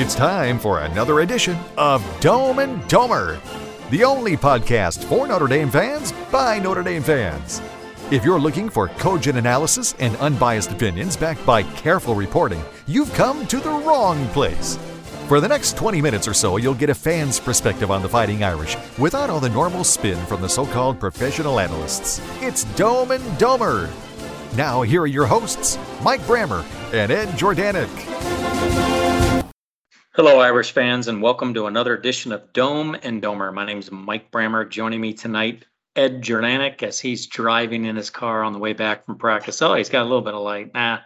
It's time for another edition of Dome and Domer, the only podcast for Notre Dame fans by Notre Dame fans. If you're looking for cogent analysis and unbiased opinions backed by careful reporting, you've come to the wrong place. For the next 20 minutes or so, you'll get a fan's perspective on the Fighting Irish without all the normal spin from the so called professional analysts. It's Dome and Domer. Now, here are your hosts, Mike Brammer and Ed Jordanik. Hello, Irish fans, and welcome to another edition of Dome and Domer. My name is Mike Brammer. Joining me tonight, Ed Jordanik, as he's driving in his car on the way back from practice. Oh, he's got a little bit of light. Nah,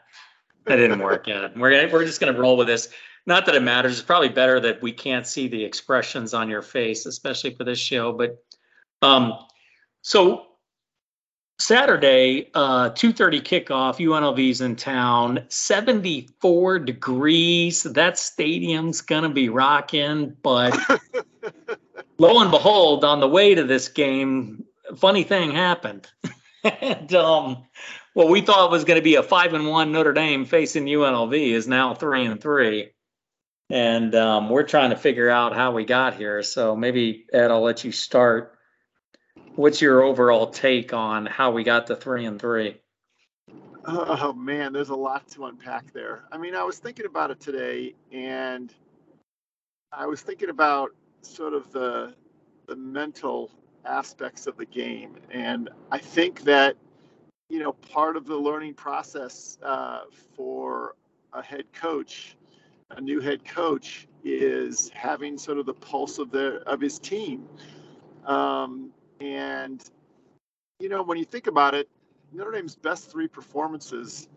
that didn't work yet. We're, we're just going to roll with this. Not that it matters. It's probably better that we can't see the expressions on your face, especially for this show. But um, so Saturday, uh, 2.30 kickoff, UNLV's in town, 74 degrees. That stadium's going to be rocking. But lo and behold, on the way to this game, funny thing happened. and um, what we thought was going to be a five and one Notre Dame facing UNLV is now three and three. And um, we're trying to figure out how we got here. So maybe Ed, I'll let you start. What's your overall take on how we got to three and three? Oh man, there's a lot to unpack there. I mean, I was thinking about it today, and I was thinking about sort of the the mental aspects of the game, and I think that you know part of the learning process uh, for a head coach, a new head coach, is having sort of the pulse of their of his team. Um, and, you know, when you think about it, Notre Dame's best three performances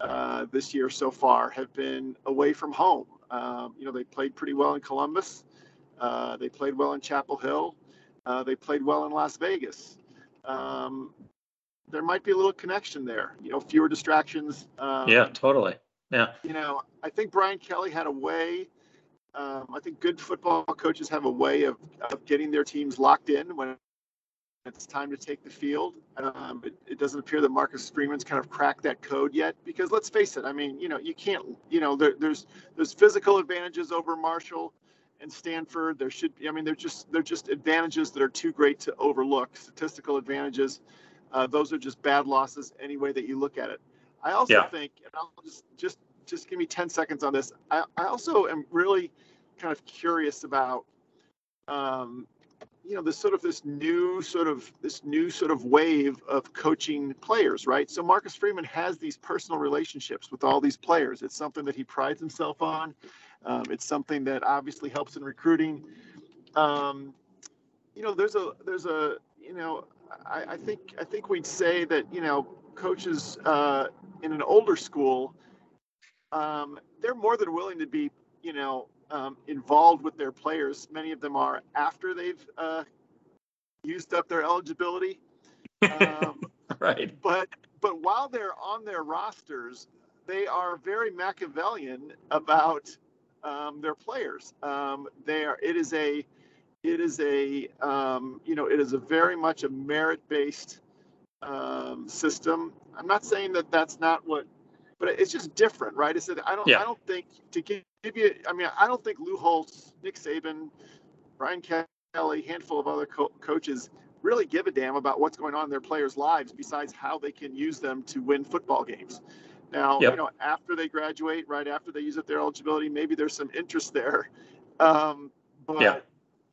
uh, this year so far have been away from home. Um, you know, they played pretty well in Columbus. Uh, they played well in Chapel Hill. Uh, they played well in Las Vegas. Um, there might be a little connection there. You know, fewer distractions. Um, yeah, totally. Yeah. You know, I think Brian Kelly had a way. Um, I think good football coaches have a way of, of getting their teams locked in when it's time to take the field. Um, it, it, doesn't appear that Marcus Freeman's kind of cracked that code yet. Because let's face it, I mean, you know, you can't, you know, there, there's there's physical advantages over Marshall and Stanford. There should be, I mean, they're just they're just advantages that are too great to overlook. Statistical advantages, uh, those are just bad losses any way that you look at it. I also yeah. think, and I'll just just just give me 10 seconds on this. I, I also am really kind of curious about um, you know this sort of this new sort of this new sort of wave of coaching players right? So marcus freeman has these personal relationships with all these players. It's something that he prides himself on. Um, it's something that obviously helps in recruiting. Um, you know there's a there's a you know I, I, think i think we'd say that you know coaches uh, in an older school um, they're more than willing to be you know um, involved with their players. Many of them are after they've uh, used up their eligibility. Um, right. But but while they're on their rosters, they are very Machiavellian about um, their players. Um, they are. It is a it is a um, you know it is a very much a merit based um, system. I'm not saying that that's not what but it's just different, right? It's that I don't, yeah. I don't think to give, you, I mean, I don't think Lou Holtz, Nick Saban, Brian Kelly, handful of other co- coaches really give a damn about what's going on in their players' lives besides how they can use them to win football games. Now, yep. you know, after they graduate, right after they use up their eligibility, maybe there's some interest there. Um, but yeah.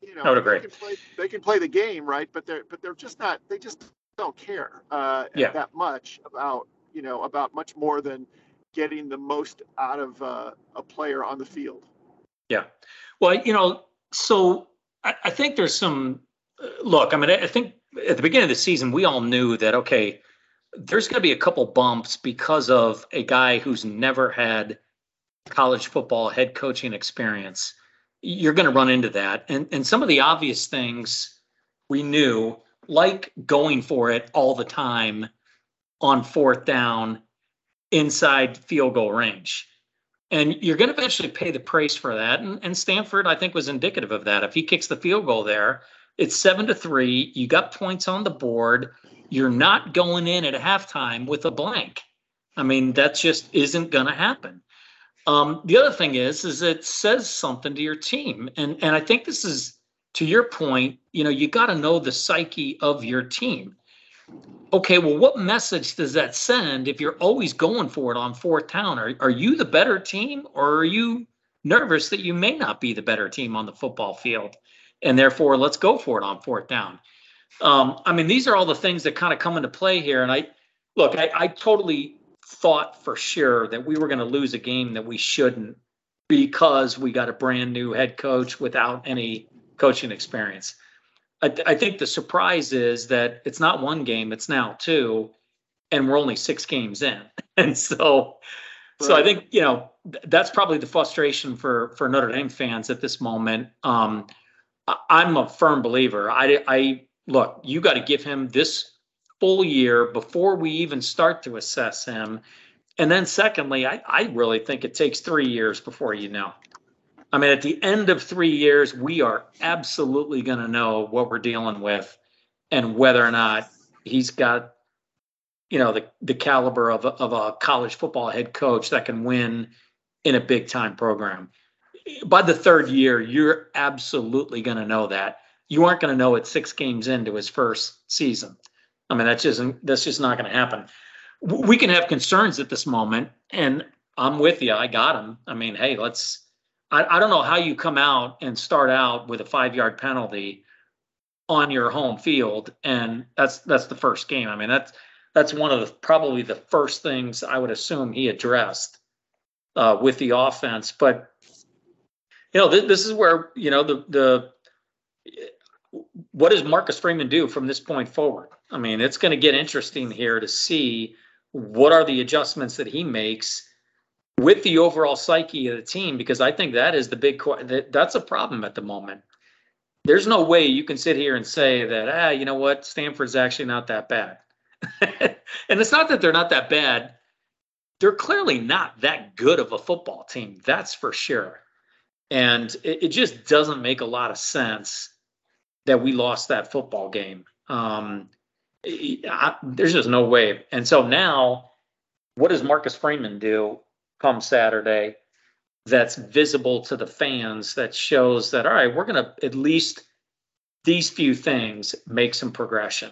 you know, they can, play, they can play the game, right? But they're but they're just not. They just don't care uh, yeah. that much about you know, about much more than getting the most out of uh, a player on the field. Yeah. Well, you know, so I, I think there's some uh, look. I mean, I think at the beginning of the season, we all knew that okay, there's going to be a couple bumps because of a guy who's never had college football head coaching experience. You're going to run into that, and and some of the obvious things we knew, like going for it all the time on fourth down inside field goal range. And you're going to eventually pay the price for that. And, and Stanford, I think, was indicative of that. If he kicks the field goal there, it's seven to three. You got points on the board. You're not going in at halftime with a blank. I mean, that just isn't going to happen. Um, the other thing is, is it says something to your team, and and I think this is to your point. You know, you got to know the psyche of your team. Okay, well, what message does that send if you're always going for it on fourth down? Are are you the better team, or are you nervous that you may not be the better team on the football field, and therefore let's go for it on fourth down? Um, I mean, these are all the things that kind of come into play here, and I look, I, I totally thought for sure that we were going to lose a game that we shouldn't because we got a brand new head coach without any coaching experience. I, I think the surprise is that it's not one game, it's now two, and we're only six games in. And so, so I think, you know, that's probably the frustration for, for Notre Dame fans at this moment. Um, I, I'm a firm believer. I, I look, you got to give him this full year before we even start to assess him. And then, secondly, I, I really think it takes three years before you know. I mean, at the end of three years, we are absolutely going to know what we're dealing with and whether or not he's got, you know, the, the caliber of a, of a college football head coach that can win in a big time program. By the third year, you're absolutely going to know that. You aren't going to know it six games into his first season. I mean, that's just that's just not going to happen. We can have concerns at this moment, and I'm with you. I got him. I mean, hey, let's. I, I don't know how you come out and start out with a five yard penalty on your home field, and that's that's the first game. I mean, that's that's one of the probably the first things I would assume he addressed uh, with the offense. But you know, th- this is where you know the the what does Marcus Freeman do from this point forward? I mean, it's going to get interesting here to see what are the adjustments that he makes with the overall psyche of the team because I think that is the big that's a problem at the moment. There's no way you can sit here and say that ah, you know what, Stanford's actually not that bad. and it's not that they're not that bad. They're clearly not that good of a football team. That's for sure. And it, it just doesn't make a lot of sense that we lost that football game. Um, I, there's just no way. And so now, what does Marcus Freeman do come Saturday that's visible to the fans that shows that, all right, we're going to at least these few things make some progression.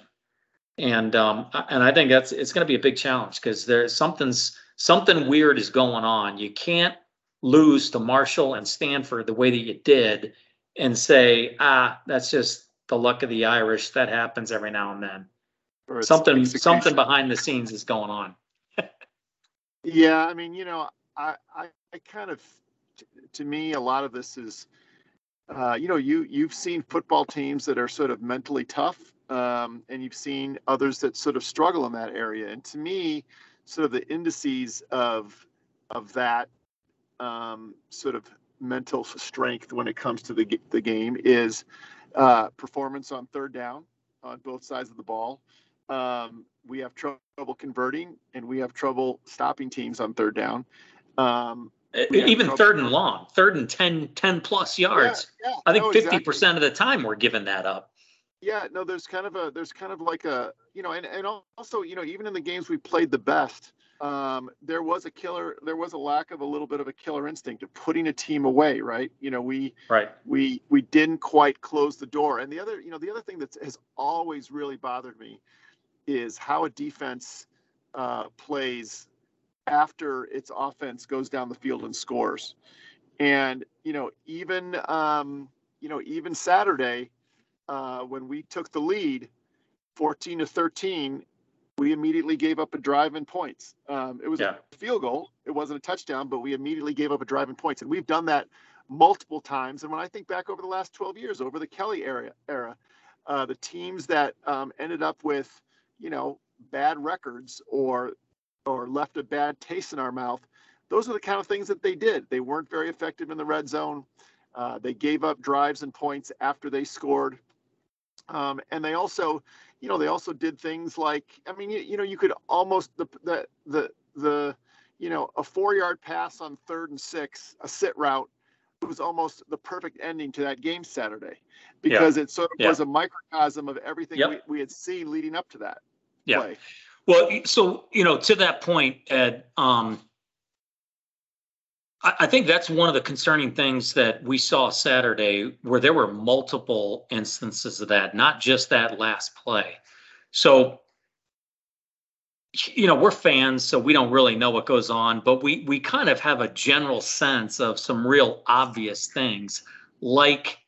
And um, and I think that's it's going to be a big challenge because there's something's something weird is going on. You can't lose to Marshall and Stanford the way that you did and say, ah, that's just the luck of the Irish. That happens every now and then. Something execution. something behind the scenes is going on. yeah, I mean, you know, I, I, I kind of, to me, a lot of this is, uh, you know, you you've seen football teams that are sort of mentally tough, um, and you've seen others that sort of struggle in that area. And to me, sort of the indices of of that um, sort of mental strength when it comes to the the game is uh, performance on third down on both sides of the ball. Um, we have trouble converting, and we have trouble stopping teams on third down. Um, Even third and long, third and 10, 10 plus yards. Yeah, yeah, I think no, 50% exactly. of the time we're giving that up. Yeah, no, there's kind of a, there's kind of like a, you know, and, and also, you know, even in the games we played the best, um, there was a killer there was a lack of a little bit of a killer instinct of putting a team away right you know we right we we didn't quite close the door and the other you know the other thing that has always really bothered me is how a defense uh, plays after its offense goes down the field and scores and you know even um, you know even saturday uh, when we took the lead 14 to 13 we immediately gave up a drive in points. Um, it was yeah. a field goal. It wasn't a touchdown, but we immediately gave up a drive in points. And we've done that multiple times. And when I think back over the last 12 years, over the Kelly era, era uh, the teams that um, ended up with, you know, bad records or or left a bad taste in our mouth, those are the kind of things that they did. They weren't very effective in the red zone. Uh, they gave up drives and points after they scored. Um, and they also, you know, they also did things like, I mean, you, you know, you could almost the the the the you know a four yard pass on third and six, a sit route. It was almost the perfect ending to that game Saturday because yeah. it sort of yeah. was a microcosm of everything yep. we, we had seen leading up to that. Yeah. Play. Well, so you know, to that point, Ed, um, I, I think that's one of the concerning things that we saw Saturday, where there were multiple instances of that, not just that last play. So, you know, we're fans, so we don't really know what goes on, but we we kind of have a general sense of some real obvious things, like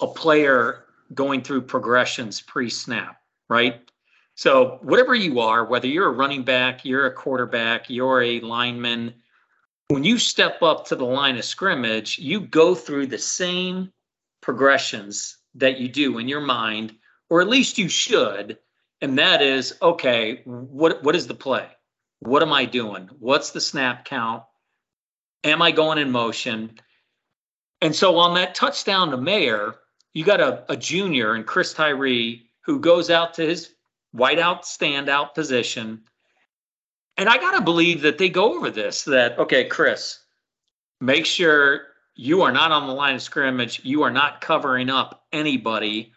a player going through progressions pre-snap, right? So whatever you are, whether you're a running back, you're a quarterback, you're a lineman, when you step up to the line of scrimmage, you go through the same progressions that you do in your mind, or at least you should. And that is, okay, what what is the play? What am I doing? What's the snap count? Am I going in motion? And so on that touchdown to Mayer, you got a, a junior and Chris Tyree who goes out to his whiteout standout position and I got to believe that they go over this that, okay, Chris, make sure you are not on the line of scrimmage. You are not covering up anybody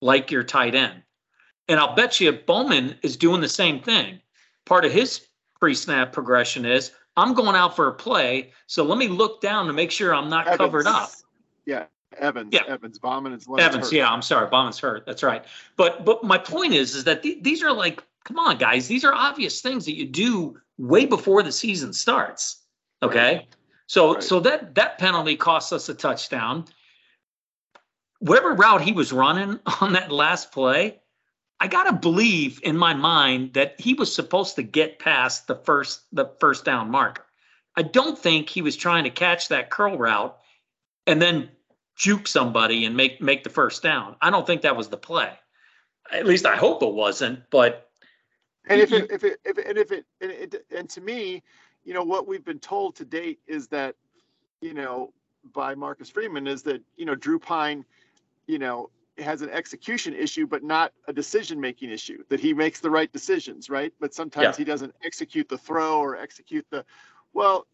like your tight end. And I'll bet you Bauman is doing the same thing. Part of his pre snap progression is I'm going out for a play. So let me look down to make sure I'm not Evans. covered up. Yeah. Evans, yeah. Evans, Bauman is Evans. Hurt. Yeah, I'm sorry, Bauman's hurt. That's right. But but my point is is that th- these are like come on, guys, these are obvious things that you do way before the season starts. Okay. Right. So right. so that that penalty cost us a touchdown. Whatever route he was running on that last play, I gotta believe in my mind that he was supposed to get past the first the first down marker. I don't think he was trying to catch that curl route and then juke somebody and make make the first down. I don't think that was the play. At least I hope it wasn't, but and if it, if it, if it, and if it, and, it, and to me, you know, what we've been told to date is that, you know, by Marcus Freeman is that, you know, Drew Pyne, you know, has an execution issue, but not a decision making issue, that he makes the right decisions, right? But sometimes yeah. he doesn't execute the throw or execute the, well,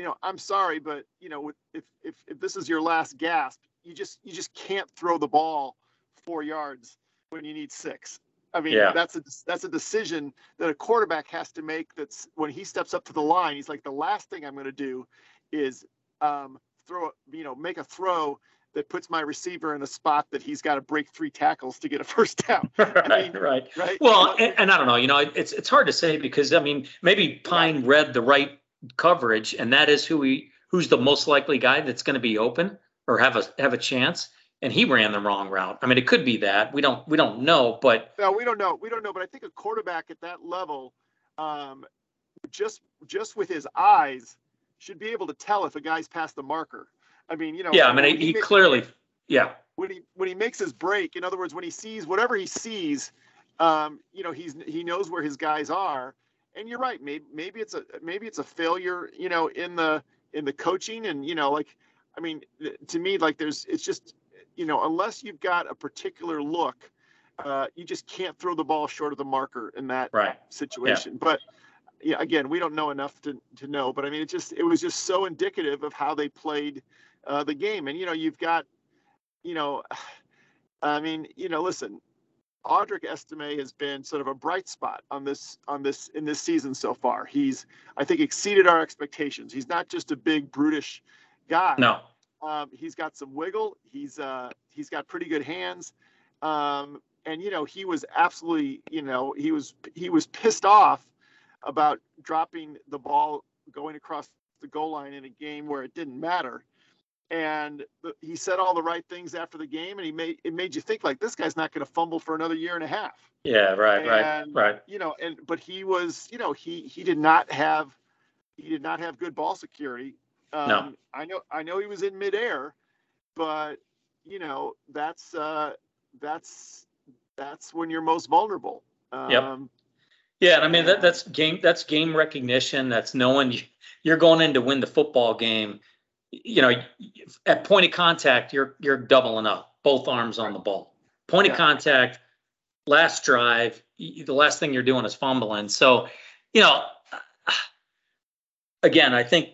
you know, I'm sorry, but you know, if, if, if this is your last gasp, you just, you just can't throw the ball four yards when you need six. I mean, yeah. that's a that's a decision that a quarterback has to make. That's when he steps up to the line, he's like, the last thing I'm going to do is um, throw, you know, make a throw that puts my receiver in a spot that he's got to break three tackles to get a first down. right, I mean, right, right. Well, and, and, I don't know, you know, it's it's hard to say because I mean, maybe Pyne read the right coverage, and that is who we who's the most likely guy that's going to be open or have a have a chance and he ran the wrong route. I mean, it could be that we don't we don't know, but no, we don't know. We don't know. But I think a quarterback at that level, um, just just with his eyes, should be able to tell if a guy's past the marker. I mean, you know. Yeah, I mean, he, he makes, clearly, yeah. When he when he makes his break, in other words, when he sees whatever he sees, um, you know, he's he knows where his guys are. And you're right. Maybe maybe it's a maybe it's a failure, you know, in the in the coaching and you know, like, I mean, to me, like, there's it's just you know, unless you've got a particular look, uh, you just can't throw the ball short of the marker in that right. situation. Yeah. But yeah, again, we don't know enough to, to know, but I mean, it just, it was just so indicative of how they played uh, the game. And, you know, you've got, you know, I mean, you know, listen, Audric Estime has been sort of a bright spot on this on this in this season so far. He's I think exceeded our expectations. He's not just a big brutish guy. No. Um, he's got some wiggle. He's uh, he's got pretty good hands, um, and you know he was absolutely you know he was he was pissed off about dropping the ball going across the goal line in a game where it didn't matter. And he said all the right things after the game, and he made it made you think like this guy's not going to fumble for another year and a half. Yeah, right, and, right, right. You know, and but he was, you know, he he did not have he did not have good ball security um, no. I know I know he was in midair, but you know that's uh, that's that's when you're most vulnerable. Um, yep. Yeah, and I mean that, that's game that's game recognition. That's knowing you're going in to win the football game. You know, at point of contact, you're you're doubling up, both arms on the ball. Point yeah. of contact, last drive, the last thing you're doing is fumbling. So, you know, again, I think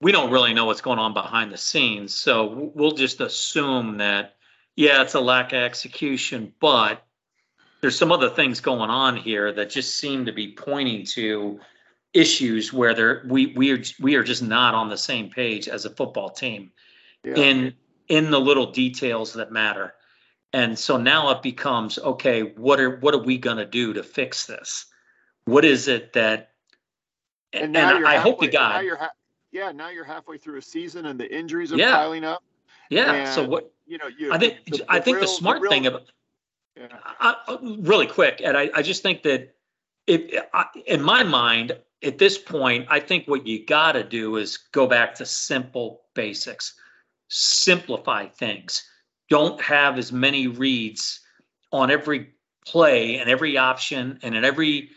we don't really know what's going on behind the scenes. So we'll just assume that, yeah, it's a lack of execution, but there's some other things going on here that just seem to be pointing to issues where there we we are we are just not on the same page as a football team Yeah. in in the little details that matter. And so now it becomes okay, what are what are we going to do to fix this? What is it that and and, you're I hope to halfway- Now you're ha- yeah, now you're halfway through a season and the injuries are Yeah. piling up. Yeah, so what You know, you. I think I think the real- smart real- thing about yeah. I, I- really quick, and I, I just think that it, I, in my mind, at this point, I think what you got to do is go back to simple basics, simplify things. Don't have as many reads on every play and every option and in every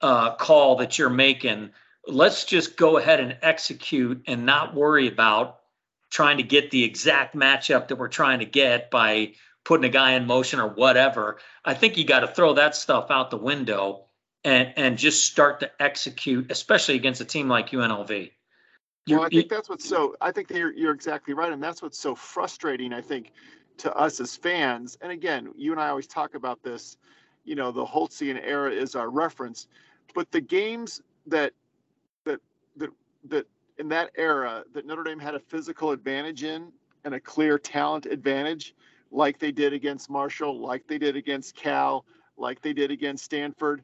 uh, call that you're making. Let's just go ahead and execute and not worry about trying to get the exact matchup that we're trying to get by putting a guy in motion or whatever. I think you got to throw that stuff out the window and and just start to execute, especially against a team like UNLV. Well, I think that's what's so. I think you're you're exactly right, and that's what's so frustrating. I think to us as fans, and again, you and I always talk about this. You know, the Holtzian era is our reference, but the games that that that that in that era that Notre Dame had a physical advantage in and a clear talent advantage, like they did against Marshall, like they did against Cal, like they did against Stanford.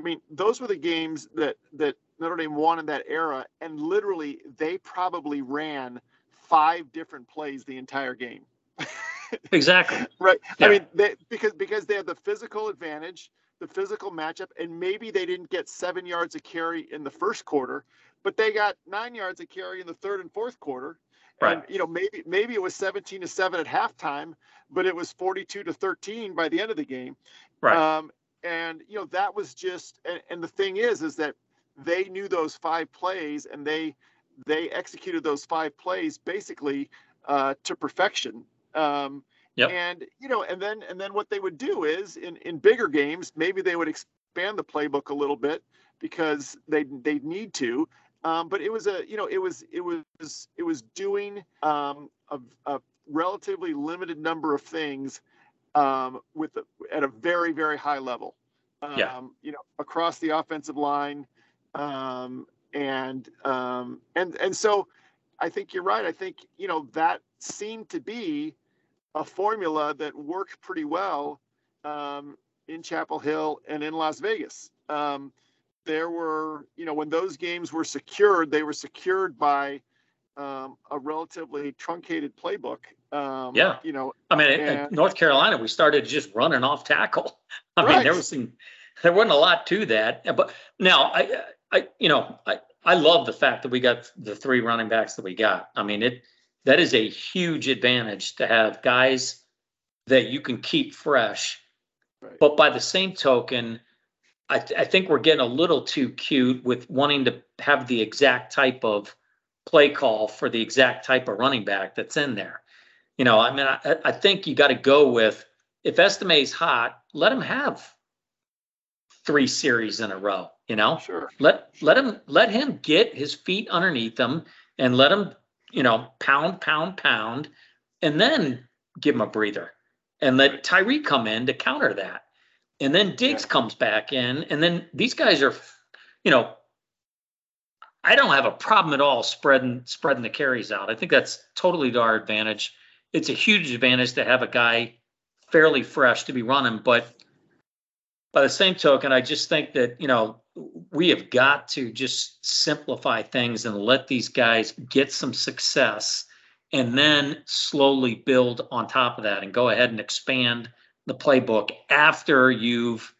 I mean, those were the games that that Notre Dame won in that era, and literally they probably ran five different plays the entire game. exactly. Right. Yeah. I mean, they, because because they had the physical advantage, the physical matchup, and maybe they didn't get seven yards of carry in the first quarter, but they got nine yards of carry in the third and fourth quarter. And Right. you know, maybe maybe it was 17 to 7 at halftime, but it was 42 to 13 by the end of the game. Right. Um, and you know, that was just and, and the thing is is that they knew those five plays and they they executed those five plays basically uh, to perfection. Um, Yep. And you know, and then and then what they would do is in in bigger games, maybe they would expand the playbook a little bit because they they need to. Um, but it was a you know it was it was it was doing um, a, a relatively limited number of things um, with the, at a very very high level. Um, Yeah. You know, across the offensive line, um, and um, and and so I think you're right. I think you know that seemed to be a formula that worked pretty well um, in Chapel Hill and in Las Vegas. Um, there were, you know, when those games were secured, they were secured by um, a relatively truncated playbook. Um, Yeah. You know, I mean, And- North Carolina, we started just running off tackle. I mean, there was some, there wasn't a lot to that. But now, I, I, you know, I, I love the fact that we got the three running backs that we got. I mean, it that is a huge advantage to have guys that you can keep fresh. Right. But by the same token, I, th- I think we're getting a little too cute with wanting to have the exact type of play call for the exact type of running back that's in there. You know, I mean, I, I think you got to go with if Estime's hot, let him have three series in a row. You know, sure. let let him let him get his feet underneath him and let him, you know, pound, pound, pound, and then give him a breather and let Tyree come in to counter that. And then Diggs Yeah. comes back in, and then these guys are, you know, I don't have a problem at all spreading spreading the carries out. I think that's totally to our advantage. It's a huge advantage to have a guy fairly fresh to be running, but by the same token, I just think that, you know, we have got to just simplify things and let these guys get some success and then slowly build on top of that and go ahead and expand the playbook after you've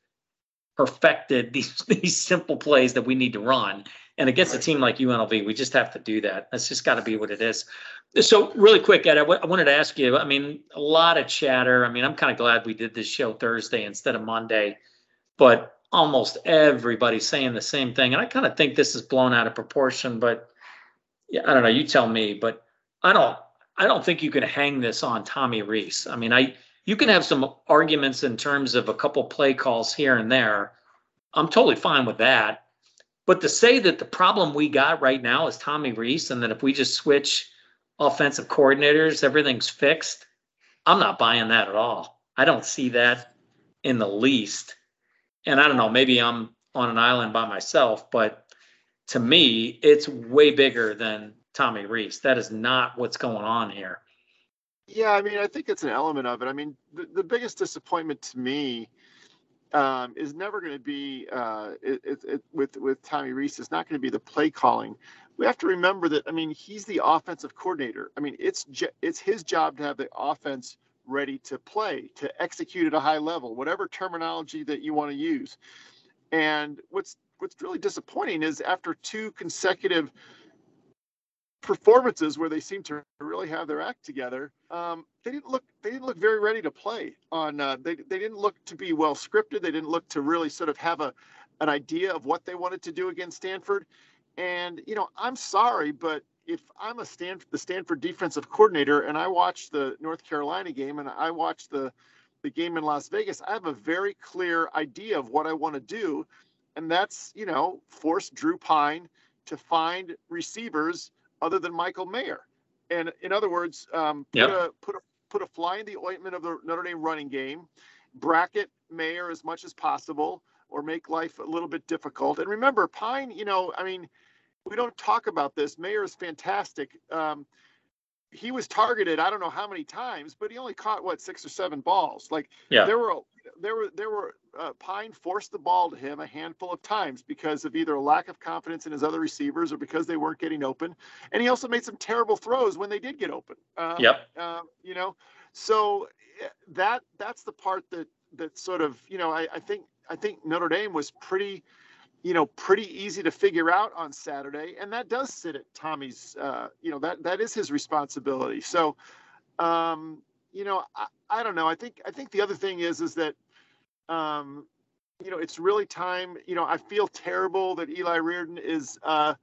perfected these these simple plays that we need to run. And against a team like UNLV, we just have to do that. That's just got to be what it is. So, really quick, Ed, I w- I wanted to ask you. I mean, a lot of chatter. I mean, I'm kind of glad we did this show Thursday instead of Monday, but almost everybody's saying the same thing, and I kind of think this is blown out of proportion. But yeah, I don't know. You tell me. But I don't. I don't think you can hang this on Tommy Rees. I mean, I you can have some arguments in terms of a couple play calls here and there. I'm totally fine with that. But to say that the problem we got right now is Tommy Rees, and that if we just switch offensive coordinators, everything's fixed, I'm not buying that at all. I don't see that in the least. And I don't know, maybe I'm on an island by myself, but to me, it's way bigger than Tommy Rees. That is not what's going on here. Yeah, I mean, I think it's an element of it. I mean, the, the biggest disappointment to me um, is never going to be uh, it, it, it, with with Tommy Rees. It's not going to be the play calling. We have to remember that. I mean, he's the offensive coordinator. I mean, it's it's his job to have the offense ready to play, to execute at a high level, whatever terminology that you want to use. And what's what's really disappointing is after two consecutive performances where they seem to really have their act together, um, they didn't look they didn't look very ready to play. On uh, they they didn't look to be well scripted. They didn't look to really sort of have a an idea of what they wanted to do against Stanford. And you know, I'm sorry, but if I'm a Stanford the Stanford defensive coordinator and I watch the North Carolina game and I watch the the game in Las Vegas, I have a very clear idea of what I want to do, and that's you know force Drew Pyne to find receivers other than Michael Mayer. And in other words, um, put, yep. a, put, a, put a fly in the ointment of the Notre Dame running game, bracket Mayer as much as possible, or make life a little bit difficult. And remember, Pyne, you know, I mean, we don't talk about this. Mayer is fantastic. Um, he was targeted I don't know how many times, but he only caught what six or seven balls. Like yeah. there were there were there were uh, Pyne forced the ball to him a handful of times because of either a lack of confidence in his other receivers or because they weren't getting open. And he also made some terrible throws when they did get open. Um, yep. Uh, you know, so eh, that that's the part that that sort of you know I, I think I think Notre Dame was pretty you know, pretty easy to figure out on Saturday, and that does sit at Tommy's. Uh, you know, that that is his responsibility. So, um, you know, I, I don't know. I think I think the other thing is is that, um, you know, it's really time. You know, I feel terrible that Eli Raridon is uh,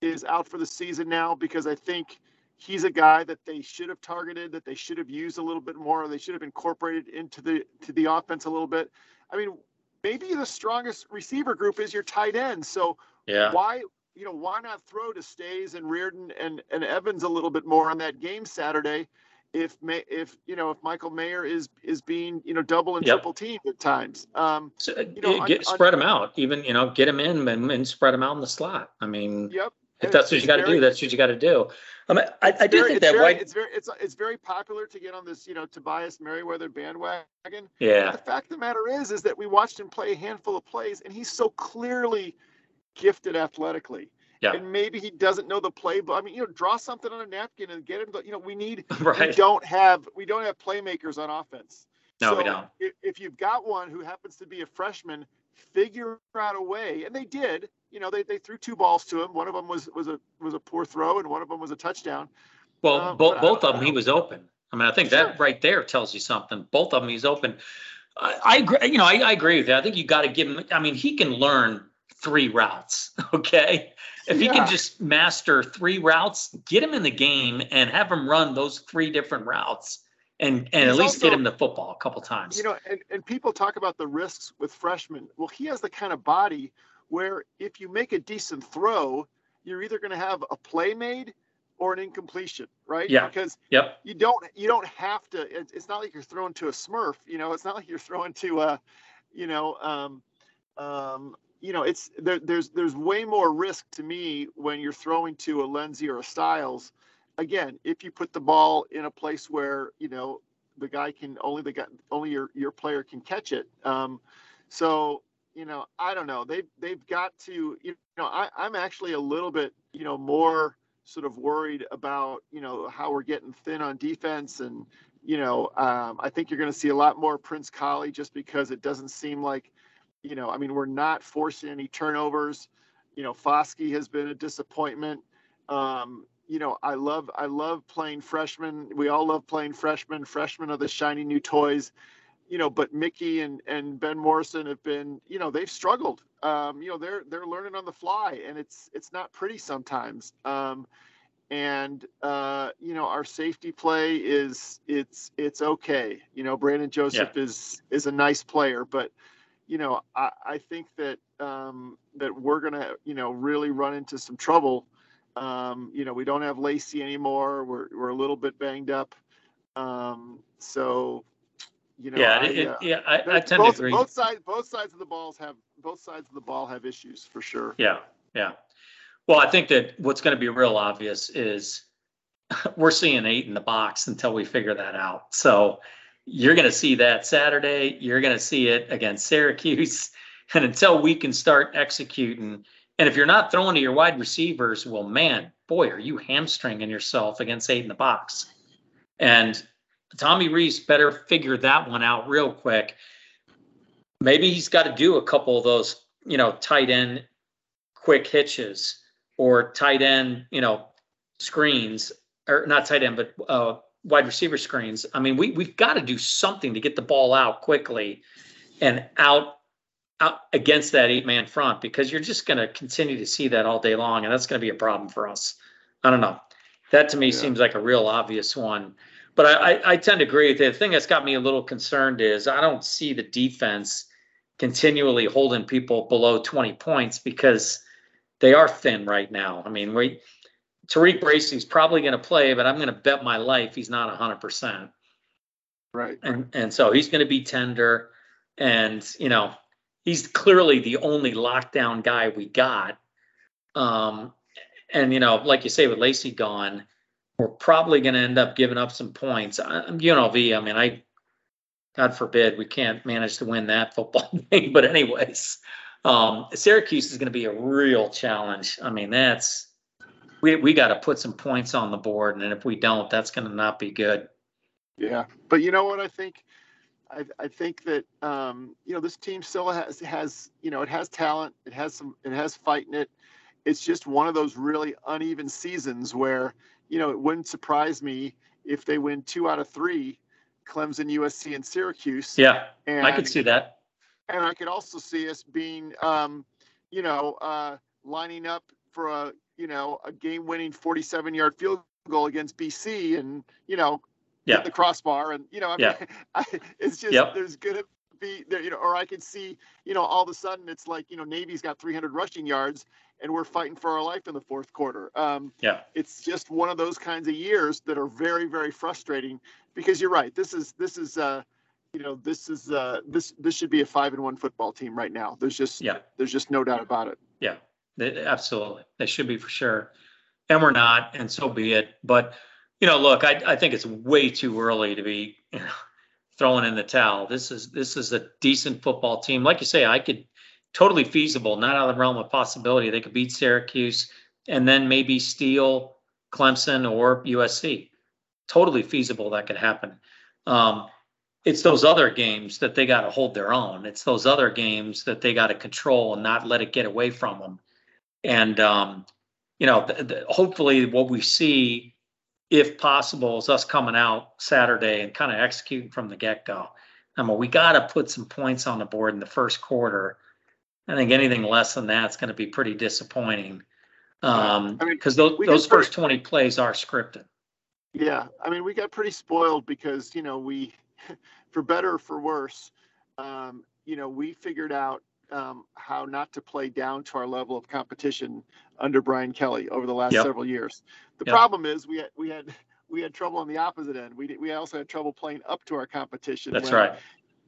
is out for the season now because I think he's a guy that they should have targeted, that they should have used a little bit more, they should have incorporated into the to the offense a little bit. I mean, maybe the strongest receiver group is your tight end. So yeah. why you know why not throw to Stays and Raridon and and Evans a little bit more on that game Saturday? If May, if you know if Michael Mayer is is being you know double and yep. triple teamed at times, um, so, you know, get, on, spread on, them out. Even you know get them in and, and spread them out in the slot. I mean, yep. If that's what you got to do, that's what you got to do. I mean, I, I do very, think that very, white. It's very, it's, it's very popular to get on this, you know, Tobias Merriweather bandwagon. Yeah. But the fact of the matter is, is that we watched him play a handful of plays, and he's so clearly gifted athletically. Yeah. And maybe he doesn't know the play, but I mean, you know, draw something on a napkin and get him. To, you know, we need. right. We don't have we don't have playmakers on offense. No, so we don't. If, if you've got one who happens to be a freshman, figure out a way, and they did you know, they, they threw two balls to him. One of them was was a was a poor throw, and one of them was a touchdown. Well, um, both both of them, he was open. I mean, I think sure. that right there tells you something. Both of them, he's open. I, I agree. You know, I, I agree with that. I think you got to give him. I mean, he can learn three routes. Okay, if he can just master three routes, get him in the game and have him run those three different routes and and at least also, get him the football a couple times. You know, and, and people talk about the risks with freshmen. Well, he has the kind of body where if you make a decent throw, you're either going to have a play made or an incompletion, right? Yeah. Because yep. you don't you don't have to. It's not like you're throwing to a Smurf. You know, it's not like you're throwing to a, you know, um, um, you know, it's there, there's there's way more risk to me when you're throwing to a Lenzy or a Styles. Again, if you put the ball in a place where you know the guy can only the guy only your your player can catch it. Um, so you know, I don't know. They've they've got to, you know, I, I'm actually a little bit, you know, more sort of worried about, you know, how we're getting thin on defense. And, you know, um, I think you're going to see a lot more Prince Kollie just because it doesn't seem like, you know, I mean, we're not forcing any turnovers. You know, Foskey has been a disappointment. Um, you know, I love I love playing freshmen. We all love playing freshmen. Freshmen are the shiny new toys you know, but Mickey and, and Ben Morrison have been, you know, they've struggled. Um, you know, they're they're learning on the fly, and it's it's not pretty sometimes. Um, and uh, you know, our safety play is it's it's okay. You know, Brandon Joseph yeah. is is a nice player, but you know, I, I think that um, that we're gonna you know really run into some trouble. Um, you know, we don't have Lacey anymore. We're we're a little bit banged up. Um, so you know, yeah, I, it, uh, yeah, I, I tend both, to agree. Both sides, both sides of the balls have both sides of the ball have issues for sure. Yeah, yeah. Well, I think that what's going to be real obvious is we're seeing eight in the box until we figure that out. So you're going to see that Saturday. You're going to see it against Syracuse. And until we can start executing, and if you're not throwing to your wide receivers, well, man, boy, are you hamstringing yourself against eight in the box. And Tommy Rees better figure that one out real quick. Maybe he's got to do a couple of those, you know, tight end quick hitches or tight end, you know, screens or not tight end, but uh, wide receiver screens. I mean, we we've got to do something to get the ball out quickly and out out against that eight man front because you're just going to continue to see that all day long, and that's going to be a problem for us. I don't know. That to me yeah. seems like a real obvious one. But I, I, I tend to agree with it. The thing that's got me a little concerned is I don't see the defense continually holding people below 20 points because they are thin right now. I mean, we TaRiq Bracy's probably going to play, but I'm going to bet my life he's not 100%. Right. And and so he's going to be tender and, you know, he's clearly the only lockdown guy we got. Um and you know, like you say with Lacy gone, we're probably going to end up giving up some points. UNLV, I mean, I God forbid we can't manage to win that football game, but anyways, um, Syracuse is going to be a real challenge. I mean, that's we we got to put some points on the board, and if we don't, that's going to not be good. Yeah, but you know what I think. I, I think that um, you know this team still has has you know it has talent, it has some, it has fight in it. It's just one of those really uneven seasons where you know it wouldn't surprise me if they win two out of three, Clemson, USC, and Syracuse. Yeah, and, I could see that and I could also see us being, um, you know, uh, lining up for a, you know, a game-winning 47-yard field goal against BC, and you know, yeah. the crossbar, and you know, I mean, yeah. I, it's just yep. there's gonna be there, you know, or I could see, you know, all of a sudden it's like, you know, Navy's got 300 rushing yards, and we're fighting for our life in the fourth quarter. Um, yeah, it's just one of those kinds of years that are very, very frustrating because you're right. This is this is. Uh, you know this is uh this this should be a five and one football team right now there's just yeah there's just no doubt about it yeah absolutely. They should be for sure. And we're not and so be it. But you know look i, I think it's way too early to be you know, throwing in the towel. This is this is a decent football team. Like you say i could totally feasible not out of the realm of possibility. They could beat syracuse and then maybe steal clemson or usc totally feasible that could happen. Um, it's those other games that they got to hold their own. It's those other games that they got to control and not let it get away from them. And um, you know, th- th- hopefully, what we see, if possible, is us coming out Saturday and kind of executing from the get go. I mean, we got to put some points on the board in the first quarter. I think anything less than that's going to be pretty disappointing. Um, I mean, because those those first twenty plays are scripted. Yeah, I mean, we got pretty spoiled because you know we for better or for worse, um, you know, we figured out um, how not to play down to our level of competition under Brian Kelly over the last yep. several years. The yep. problem is we had we had we had trouble on the opposite end. We we also had trouble playing up to our competition. That's when, right.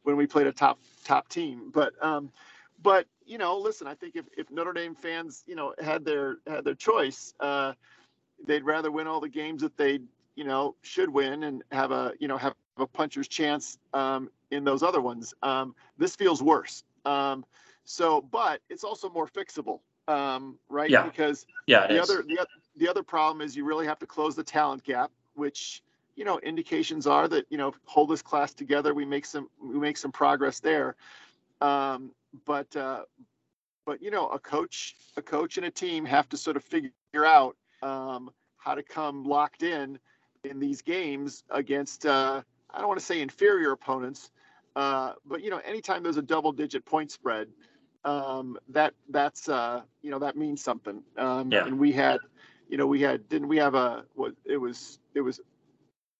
When we played a top top team, but um, but you know, listen, I think if, if Notre Dame fans you know had their had their choice, uh, they'd rather win all the games that they you know should win and have a you know have a puncher's chance um, in those other ones. Um, this feels worse. Um, so, but it's also more fixable, um, right? Yeah. Because yeah, the other the, the other problem is you really have to close the talent gap, which you know indications are that you know hold this class together, we make some we make some progress there. Um, but uh, but you know a coach a coach and a team have to sort of figure out um, how to come locked in in these games against. Uh, I don't want to say inferior opponents, uh, but you know, anytime there's a double-digit point spread, um, that that's uh, you know that means something. Um, yeah. And we had, you know, we had didn't we have a what it was it was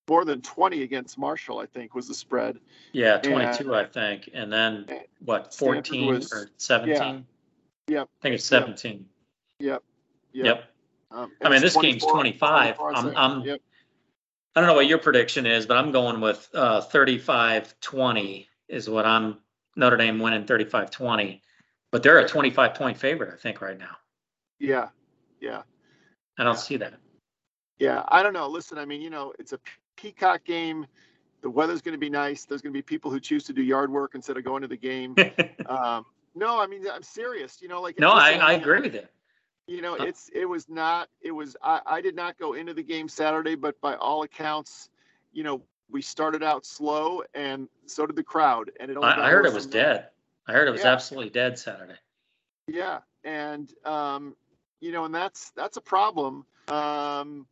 more than 20 against Marshall, I think, was the spread. Yeah, 22, and, I think, and then what 14 was, or 17? Yeah. Yep. I think it's 17. Yep. Yep. yep. Um, I mean, this game's 25. I'm, I'm yep. I don't know what your prediction is, but I'm going with uh, 35-20 is what I'm Notre Dame winning 35-20. But they're a 25 point favorite, I think, right now. Yeah. Yeah. I don't see that. Yeah, I don't know. Listen, I mean, you know, it's a peacock game. The weather's going to be nice. There's going to be people who choose to do yard work instead of going to the game. um, no, I mean, I'm serious. You know, like no, I, I agree with it. You know, Uh, it's it was not. It was. I, I did not go into the game Saturday, but by all accounts, you know, we started out slow, and so did the crowd. And it only I, I heard it was dead. I heard it was Yeah. absolutely dead Saturday. Yeah, and um, you know, and that's that's a problem. Um,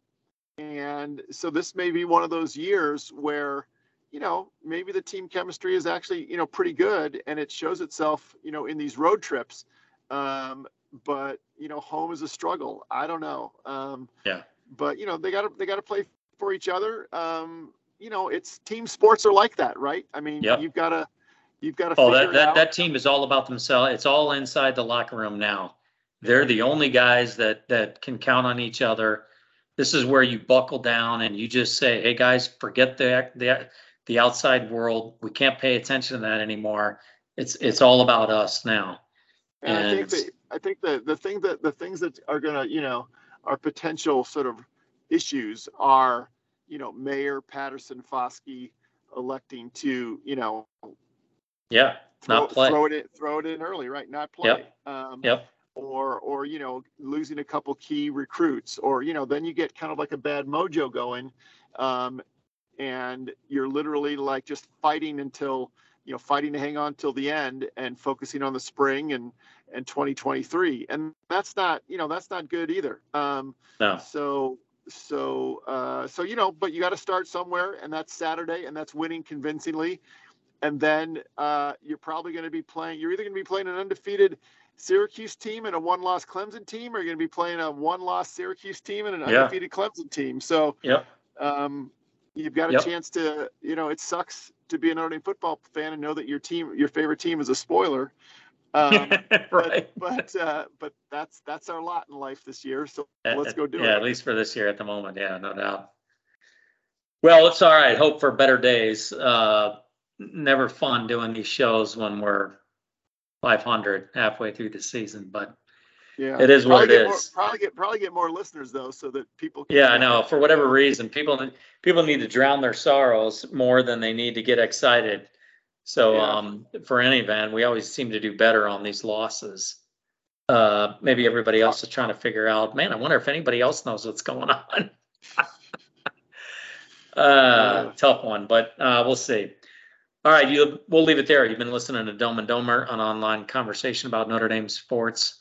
and so this may be one of those years where, you know, maybe the team chemistry is actually you know pretty good, and it shows itself, you know, in these road trips. Um, but you know, home is a struggle. I don't know. Um, Yeah. But you know, they got to they got to play for each other. Um, you know, it's team sports are like that, right? I mean, Yep. you've got to you've got to Oh, figure that, it that, that team is all about themselves. It's all inside the locker room now. They're the only guys that, that can count on each other. This is where you buckle down and you just say, hey, guys, forget the, the, the outside world. We can't pay attention to that anymore. It's, it's all about us now. And I think that I think the the thing that the things that are gonna you know are potential sort of issues are you know Jarrett Patterson Foskey electing to you know Yeah, throw, Not play. throw it in throw it in early right not play Yep. um, Yep. or or you know losing a couple key recruits or you know then you get kind of like a bad mojo going um, and you're literally like just fighting until you know fighting to hang on till the end and focusing on the spring and and 2023 and that's not you know that's not good either um, no, so so uh, so you know but you got to start somewhere and that's saturday and that's winning convincingly and then uh, you're probably going to be playing you're either going to be playing an undefeated syracuse team and a one-loss clemson team or you're going to be playing a one-loss syracuse team and an Yeah. undefeated clemson team so yep. um, you've got a Yep. chance to you know it sucks to be an Notre Dame football fan and know that your team your favorite team is a spoiler um, right. but but, uh, but that's that's our lot in life this year so At- let's go do yeah, it Yeah, at least for this year at the moment. Yeah, no doubt. Well, it's all right. Hope for better days. Uh, never fun doing these shows when we're 500 halfway through the season, but Yeah, It is what it more- is. probably get probably get more listeners though, so that people. Can, yeah, I know for whatever reason, people people need to drown their sorrows more than they need to get excited. So, Yeah. um, for any event, we always seem to do better on these losses. Uh, maybe everybody else is trying to figure out, man, I wonder if anybody else knows what's going on. uh, tough one, but uh, we'll see. All right, you, we'll leave it there. You've been listening to Dome and Domer, an online conversation about Notre Dame sports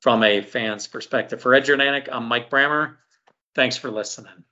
from a fan's perspective. For Ed Jurnanik, I'm Mike Brammer. Thanks for listening.